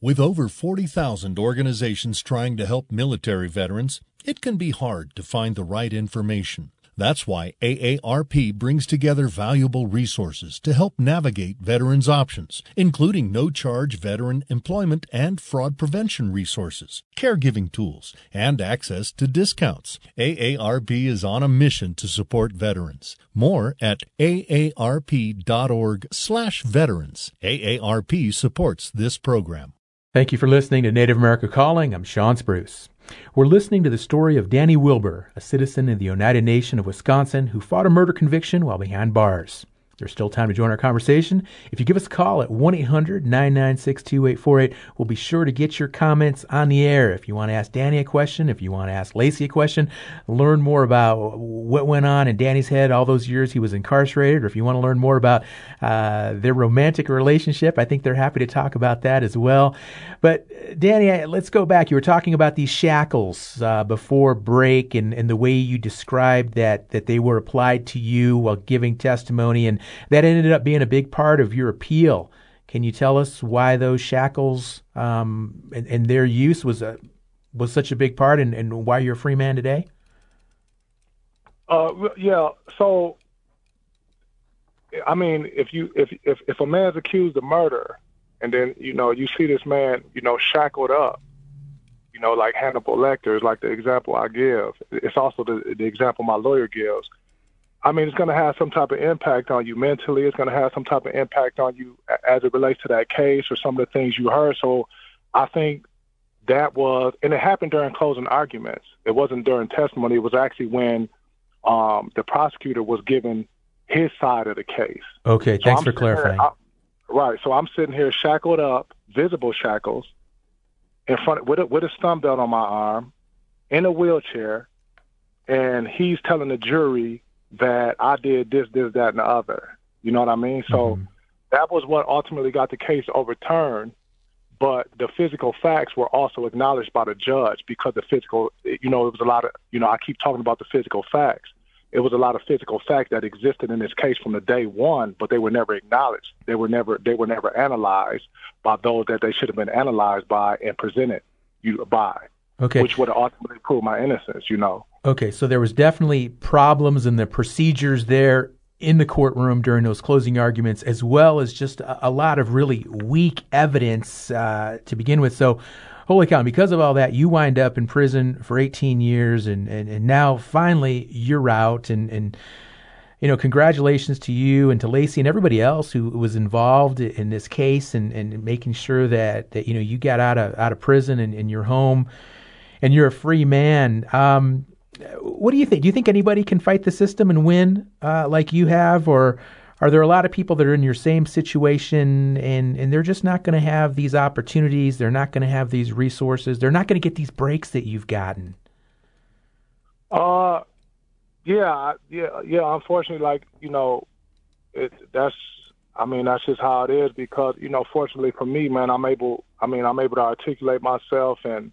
With over 40,000 organizations trying to help military veterans, it can be hard to find the right information. That's why AARP brings together valuable resources to help navigate veterans' options, including no charge veteran employment and fraud prevention resources, caregiving tools, and access to discounts. AARP is on a mission to support veterans. More at aarp.org/veterans. AARP supports this program. Thank you for listening to Native America Calling. I'm Shawn Spruce. We're listening to the story of Danny Wilber, a citizen in the Oneida Nation of Wisconsin who fought a murder conviction while behind bars. There's still time to join our conversation. If you give us a call at 1 800 996 2848, we'll be sure to get your comments on the air. If you want to ask Danny a question, if you want to ask Lacey a question, learn more about what went on in Danny's head all those years he was incarcerated, or if you want to learn more about uh, their romantic relationship, I think they're happy to talk about that as well. But, Danny, let's go back. You were talking about these shackles uh, before break and, and the way you described that, that they were applied to you while giving testimony. And that ended up being a big part of your appeal. Can you tell us why those shackles um, and, and, their use was a was such a big part, and, and why you're a free man today? Uh, yeah. So, I mean, if you if if if a man's accused of murder, and then you know you see this man, you know, shackled up, you know, like Hannibal Lecter is like the example I give. It's also the the example my lawyer gives. I mean, it's going to have some type of impact on you mentally. It's going to have some type of impact on you as it relates to that case or some of the things you heard. So I think that was, and it happened during closing arguments. It wasn't during testimony. It was actually when um, the prosecutor was given his side of the case. Okay, so thanks I'm for clarifying. Here, I, right. So I'm sitting here shackled up, visible shackles, in front with a, with a stun belt on my arm, in a wheelchair, and he's telling the jury that I did this, this, that, and the other. You know what I mean? So mm-hmm. that was what ultimately got the case overturned. But the physical facts were also acknowledged by the judge because the physical, you know, it was a lot of, you know, I keep talking about the physical facts. It was a lot of physical facts that existed in this case from the day one, but they were never acknowledged. They were never, they were never analyzed by those that they should have been analyzed by and presented you by. Okay. Which would have ultimately prove my innocence, you know. Okay, so there was definitely problems in the procedures there in the courtroom during those closing arguments, as well as just a, a lot of really weak evidence uh, to begin with. So, holy cow! Because of all that, you wind up in prison for 18 years, and and, and now finally you're out, and and you know, congratulations to you and to Lacey and everybody else who was involved in this case and, and making sure that, that, you know, you got out of, out of prison and, and you're home and you're a free man. Um, what do you think? Do you think anybody can fight the system and win uh, like you have? Or are there a lot of people that are in your same situation and, and they're just not going to have these opportunities? They're not going to have these resources. They're not going to get these breaks that you've gotten. Uh, yeah, yeah, yeah. Unfortunately, like you know, it that's. I mean, that's just how it is because you know, fortunately for me, man, I'm able. I mean, I'm able to articulate myself, and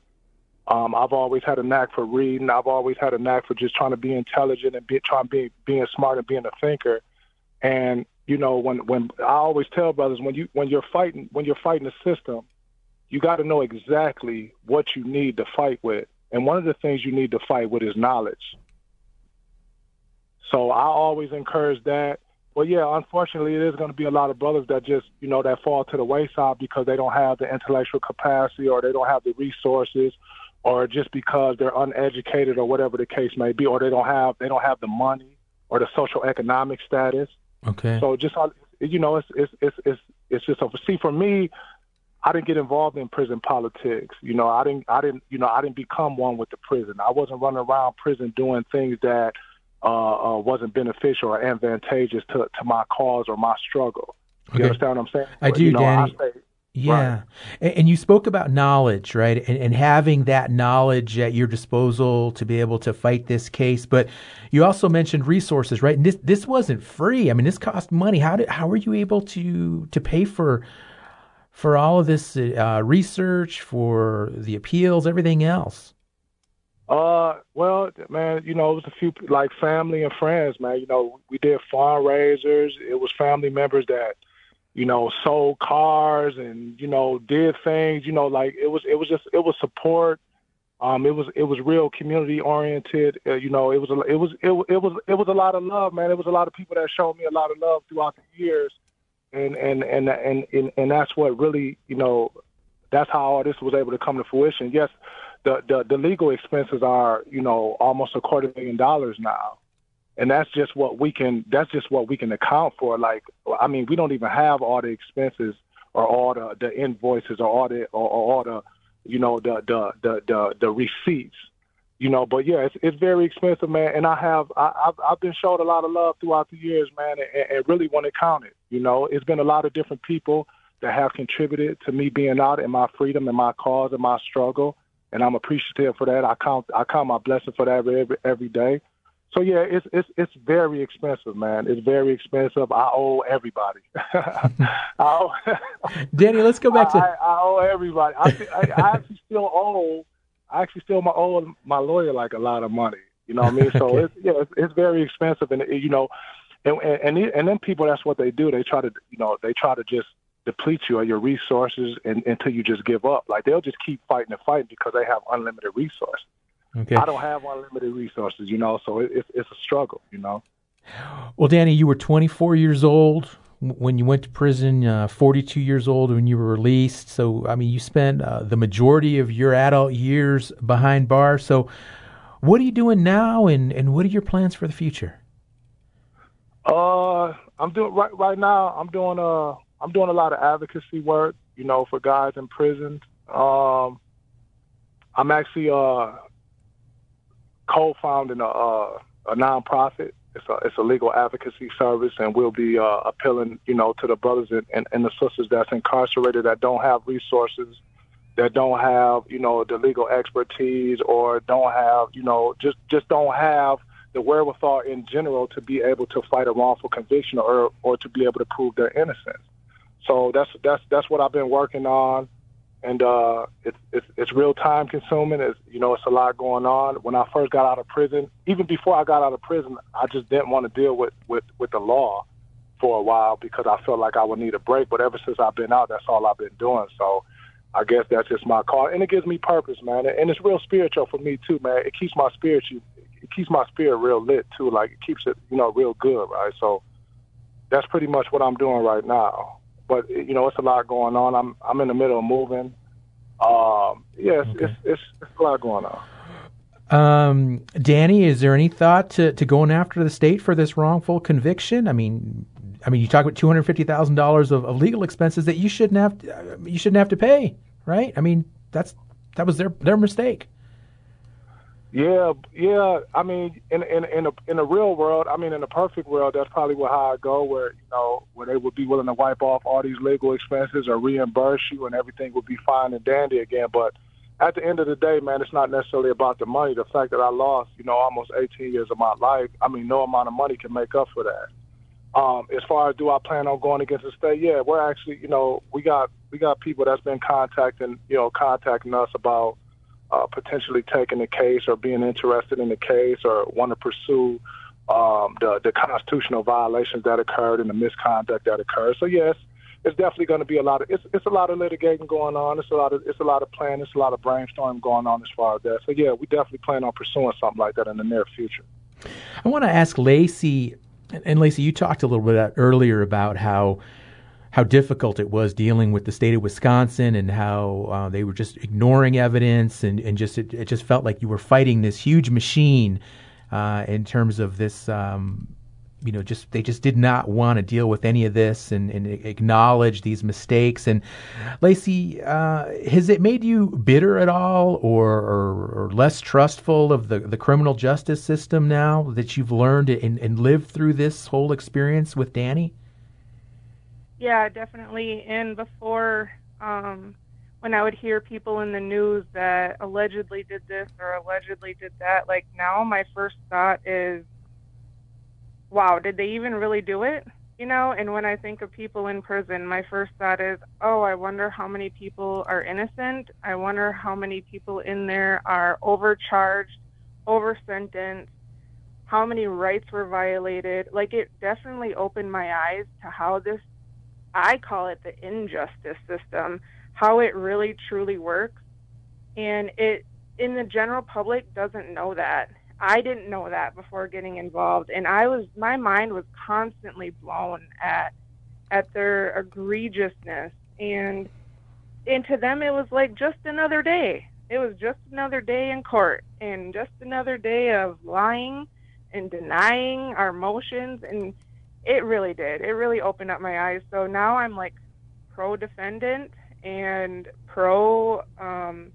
um, I've always had a knack for reading. I've always had a knack for just trying to be intelligent and be, trying to be being smart and being a thinker. And you know, when when I always tell brothers when you when you're fighting when you're fighting the system, you got to know exactly what you need to fight with. And one of the things you need to fight with is knowledge. So I always encourage that. Well, yeah, unfortunately, it is going to be a lot of brothers that just, you know, that fall to the wayside because they don't have the intellectual capacity or they don't have the resources or just because they're uneducated or whatever the case may be, or they don't have they don't have the money or the social economic status. Okay. So just you know, it's it's it's it's, it's just a, see for me, I didn't get involved in prison politics. You know, I didn't I didn't you know I didn't become one with the prison. I wasn't running around prison doing things that uh, uh, wasn't beneficial or advantageous to, to my cause or my struggle. You okay. understand what I'm saying? I do, you know, Danny. I yeah. Right. And, and, you spoke about knowledge, right? And, and, having that knowledge at your disposal to be able to fight this case. But you also mentioned resources, right? And this, this wasn't free. I mean, this cost money. How did, how were you able to, to pay for, for all of this uh, research, for the appeals, everything else? Uh, well, man, you know, it was a few like family and friends, man. You know, we did fundraisers. It was family members that, you know, sold cars and you know did things. You know, like it was it was just it was support. Um, it was it was real community oriented. Uh, you know, it was it was it, it was it was a lot of love, man. It was a lot of people that showed me a lot of love throughout the years, and and and and and, and that's what really you know, that's how all this was able to come to fruition. Yes the, the, the legal expenses are, you know, almost a quarter million dollars now. And that's just what we can that's just what we can account for. Like I mean, we don't even have all the expenses or all the, the invoices or all the or, or all the you know the, the the the the receipts you know but yeah it's it's very expensive man and i have I, i've i've been showed a lot of love throughout the years man and, and really when it you know it's been a lot of different people that have contributed to me being out in my freedom and my cause and my struggle and I'm appreciative for that. I count I count my blessing for that every every day. So yeah, it's it's it's very expensive, man. It's very expensive. I owe everybody. I owe, Danny, let's go back to. I, I owe everybody. I, I, I actually still owe. I actually still my owe my lawyer like a lot of money. You know what I mean? So okay. it's yeah, it's, it's very expensive, and you know, and and and then people that's what they do. They try to you know they try to just deplete you of your resources and, until you just give up. Like they'll just keep fighting and fighting because they have unlimited resources. Okay. I don't have unlimited resources, you know, so it, it's it's a struggle, you know. Well, Danny, you were 24 years old when you went to prison, uh, 42 years old when you were released. So, I mean, you spent uh, the majority of your adult years behind bars. So, what are you doing now, and, and what are your plans for the future? Uh, I'm doing right right now. I'm doing uh I'm doing a lot of advocacy work, you know, for guys in prison. Um, I'm actually uh, co-founding a, a, a nonprofit. It's a it's a legal advocacy service, and we'll be uh, appealing, you know, to the brothers and, and, and the sisters that's incarcerated that don't have resources, that don't have, you know, the legal expertise, or don't have, you know, just just don't have the wherewithal in general to be able to fight a wrongful conviction or or to be able to prove their innocence. So that's that's that's what I've been working on, and uh, it's it's it's real time consuming. It's you know it's a lot going on. When I first got out of prison, even before I got out of prison, I just didn't want to deal with with with the law for a while because I felt like I would need a break. But ever since I've been out, that's all I've been doing. So I guess that's just my call, and it gives me purpose, man. And it's real spiritual for me too, man. It keeps my spirit it keeps my spirit real lit too. Like it keeps it you know real good, right? So that's pretty much what I'm doing right now but you know, it's a lot going on. I'm I'm in the middle of moving. Um, yes, okay. it's, it's it's a lot going on. Um, Danny, is there any thought to, to going after the state for this wrongful conviction? I mean, I mean, you talk about two hundred fifty thousand dollars of legal expenses that you shouldn't have to, uh, you shouldn't have to pay, right? I mean, that's that was their their mistake. Yeah, yeah. I mean, in in in a in a real world, I mean, in a perfect world, that's probably what how I go, where you know, where they would be willing to wipe off all these legal expenses or reimburse you, and everything would be fine and dandy again. But at the end of the day, man, it's not necessarily about the money. The fact that I lost, you know, almost 18 years of my life, I mean, no amount of money can make up for that. Um, as far as do I plan on going against the state? Yeah, we're actually, you know, we got we got people that's been contacting, you know, contacting us about uh, potentially taking the case or being interested in the case or want to pursue um, the the constitutional violations that occurred and the misconduct that occurred. So yes, it's definitely going to be a lot of it's it's a lot of litigating going on. It's a lot of it's a lot of planning. It's a lot of brainstorming going on as far as that. So yeah, we definitely plan on pursuing something like that in the near future. I want to ask Lacey, and Lacey, you talked a little bit earlier about how how difficult it was dealing with the state of Wisconsin and how uh, they were just ignoring evidence and, and just it, it, just felt like you were fighting this huge machine uh, in terms of this um, you know just they just did not want to deal with any of this and, and acknowledge these mistakes and Lacey uh, has it made you bitter at all or, or, or, less trustful of the, the criminal justice system now that you've learned and, and lived through this whole experience with Danny? Yeah, definitely. And before, um, when I would hear people in the news that allegedly did this or allegedly did that, like now my first thought is, wow, did they even really do it? You know, and when I think of people in prison, my first thought is, oh, I wonder how many people are innocent. I wonder how many people in there are overcharged, over sentenced, how many rights were violated. Like, it definitely opened my eyes to how this I call it the injustice system, how it really truly works. And it, in the general public, doesn't know that. I didn't know that before getting involved, and I was my mind was constantly blown at at their egregiousness, and and to them it was like just another day. It was just another day in court, and just another day of lying and denying our motions and it really did. It really opened up my eyes. So now I'm like pro defendant and pro um,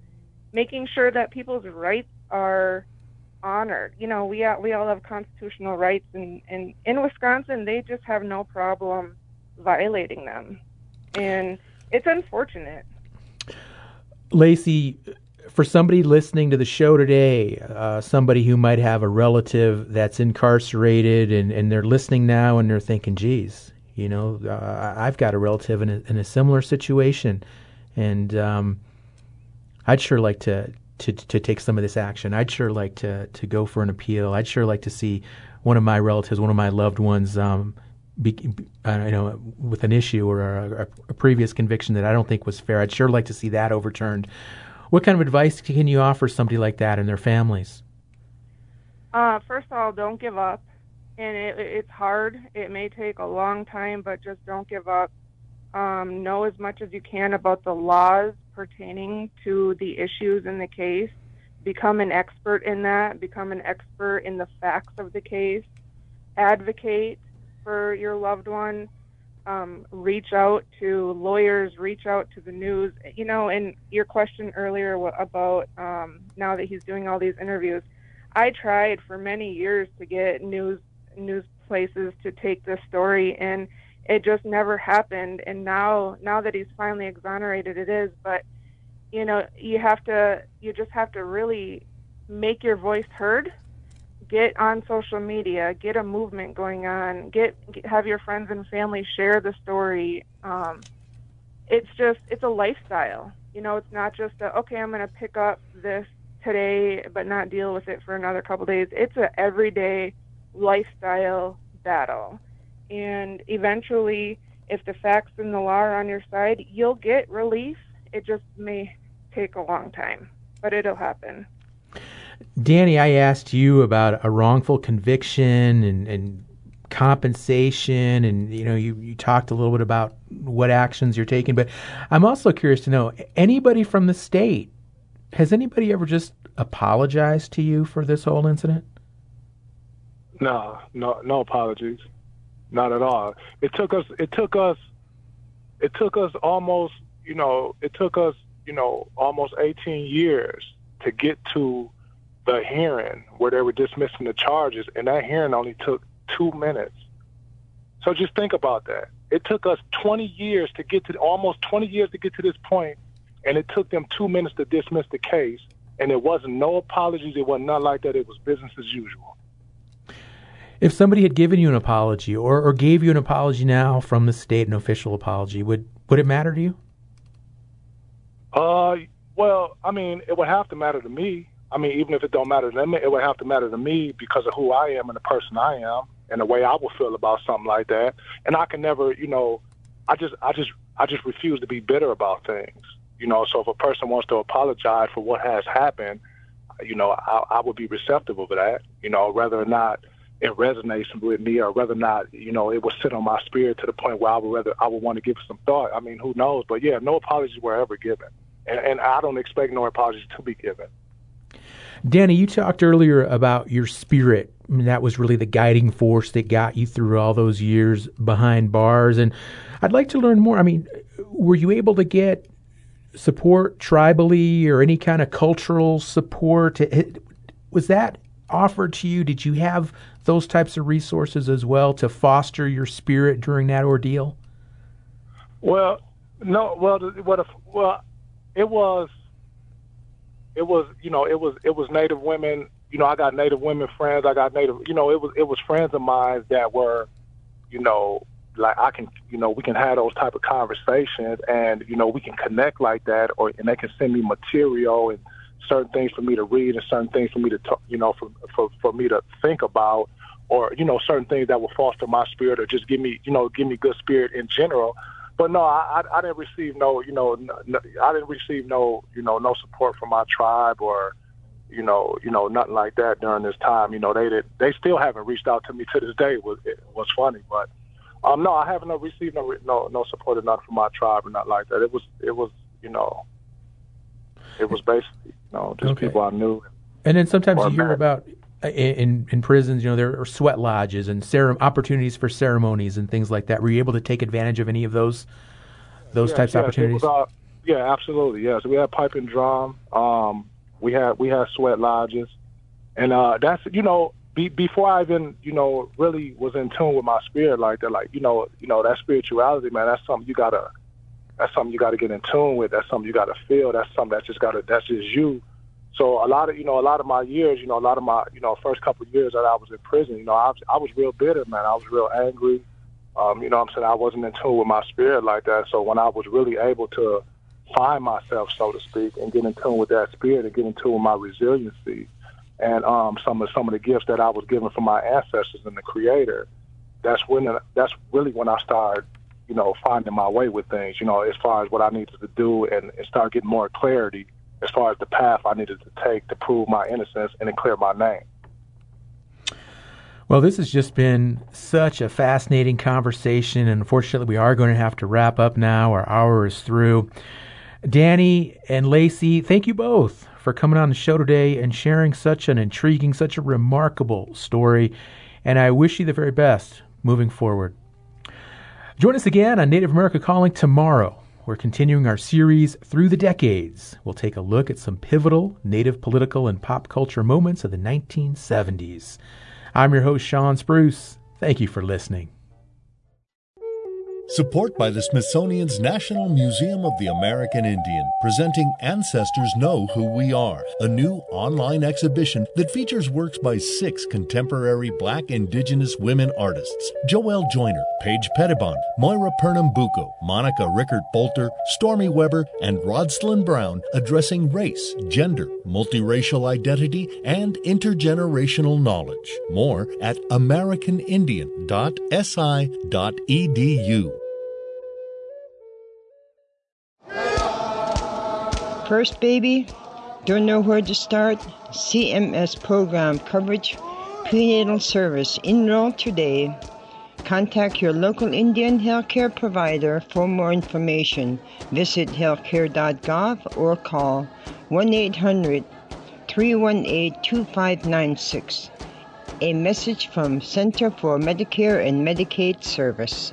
making sure that people's rights are honored. You know, we we all have constitutional rights, and, and in Wisconsin, they just have no problem violating them, and it's unfortunate. Lacey, for somebody listening to the show today, uh, somebody who might have a relative that's incarcerated and, and they're listening now and they're thinking, geez, you know, uh, I've got a relative in a, in a similar situation. And um, I'd sure like to, to, to take some of this action. I'd sure like to, to go for an appeal. I'd sure like to see one of my relatives, one of my loved ones, um, be, uh, you know, with an issue or a, a, previous conviction that I don't think was fair. I'd sure like to see that overturned. What kind of advice can you offer somebody like that and their families? Uh, first of all, don't give up. And it, it's hard. It may take a long time, but just don't give up. Um, know as much as you can about the laws pertaining to the issues in the case. Become an expert in that. Become an expert in the facts of the case. Advocate for your loved one um, reach out to lawyers, reach out to the news. You know, and your question earlier about um, now that he's doing all these interviews, I tried for many years to get news news places to take this story, and it just never happened. And now, now that he's finally exonerated, it is. But you know, you have to, you just have to really make your voice heard get on social media, get a movement going on, get, get have your friends and family share the story. Um, it's just it's a lifestyle. You know, it's not just a okay, I'm going to pick up this today but not deal with it for another couple days. It's a everyday lifestyle battle. And eventually, if the facts and the law are on your side, you'll get relief. It just may take a long time, but it'll happen. Danny, I asked you about a wrongful conviction and, and compensation and you know you, you talked a little bit about what actions you're taking but i'm also curious to know anybody from the state has anybody ever just apologized to you for this whole incident? No, no, no apologies, not at all. It took us. It took us. It took us almost. You know, it took us. You know, almost 18 years to get to the hearing where they were dismissing the charges, and that hearing only took two minutes. So just think about that. It took us 20 years to get to almost 20 years to get to this point, and it took them two minutes to dismiss the case. And it wasn't no apologies. It wasn't nothing like that. It was business as usual. If somebody had given you an apology or, or gave you an apology now from the state, an official apology, would would it matter to you? Uh, well, I mean, it would have to matter to me. I mean, even if it don't matter to them, it would have to matter to me because of who I am and the person I am and the way I would feel about something like that. And I can never, you know, I just, I just, I just refuse to be bitter about things. You know, so if a person wants to apologize for what has happened, you know, I, I would be receptive of that. You know, whether or not it resonates with me, or whether or not you know it will sit on my spirit to the point where I would rather I would want to give it some thought. I mean, who knows? But yeah, no apologies were ever given, and, and I don't expect no apologies to be given. Danny, you talked earlier about your spirit. I mean, that was really the guiding force that got you through all those years behind bars. And I'd like to learn more. I mean, were you able to get support tribally or any kind of cultural support? Was that offered to you? Did you have those types of resources as well to foster your spirit during that ordeal? Well, no. Well, what? Well, it was it was you know it was it was Native women. You know, I got Native women friends. I got Native. You know, it was it was friends of mine that were, you know, like I can you know we can have those type of conversations and you know we can connect like that, or and they can send me material and certain things for me to read and certain things for me to talk, you know for for for me to think about or you know certain things that will foster my spirit or just give me you know give me good spirit in general but no, I, I didn't receive no, you know, no, I didn't receive no, you know, no support from my tribe or, you know, you know, nothing like that during this time. You know, they did, they still haven't reached out to me to this day. It was it was funny, but um, no, I haven't received no, no, no support or nothing from my tribe or not like that. It was, it was, you know, it was basically, you know, just okay. people I knew. And then sometimes you hear about in in prisons, you know, there are sweat lodges and cere- opportunities for ceremonies and things like that. Were you able to take advantage of any of those those yes, types yes, of opportunities? Was, uh, yeah, absolutely. Yes, we had pipe and drum. Um, we had we had sweat lodges, and uh, that's you know be, before I even you know really was in tune with my spirit like that. Like you know you know that spirituality, man. That's something you gotta that's something you gotta get in tune with. That's something you gotta feel. That's something that's just gotta that's just you so a lot of you know a lot of my years, you know, a lot of my you know first couple of years that I was in prison, you know, I was I was real bitter, man. I was real angry. Um, you know, I'm saying I wasn't in tune with my spirit like that. So when I was really able to find myself, so to speak, and get in tune with that spirit and get in tune with my resiliency and um, some of some of the gifts that I was given from my ancestors and the Creator, that's when that's really when I started, you know, finding my way with things. You know, as far as what I needed to do and, and start getting more clarity as far as the path I needed to take to prove my innocence and to clear my name. Well, this has just been such a fascinating conversation, and unfortunately, we are going to have to wrap up now. Our hour is through. Danny and Lacey, thank you both for coming on the show today and sharing such an intriguing, such a remarkable story. And I wish you the very best moving forward. Join us again on Native America Calling tomorrow. We're continuing our series through the decades. We'll take a look at some pivotal Native political and pop culture moments of the 1970s. I'm your host, Shawn Spruce. Thank you for listening. Support by the Smithsonian's National Museum of the American Indian, presenting Ancestors Know Who We Are, a new online exhibition that features works by six contemporary black indigenous women artists Joelle Joyner, Paige Pettibon, Moira Pernambuco, Monica Rickert Bolter, Storme Webber, and Rodslyn Brown addressing race, gender, multiracial identity, and intergenerational knowledge. More at americanindian.si.edu. First baby, don't know where to start? CMS program coverage, prenatal service. Enroll today. Contact your local Indian healthcare provider for more information. Visit healthcare.gov or call 1 800 318 2596. A message from Center for Medicare and Medicaid Service.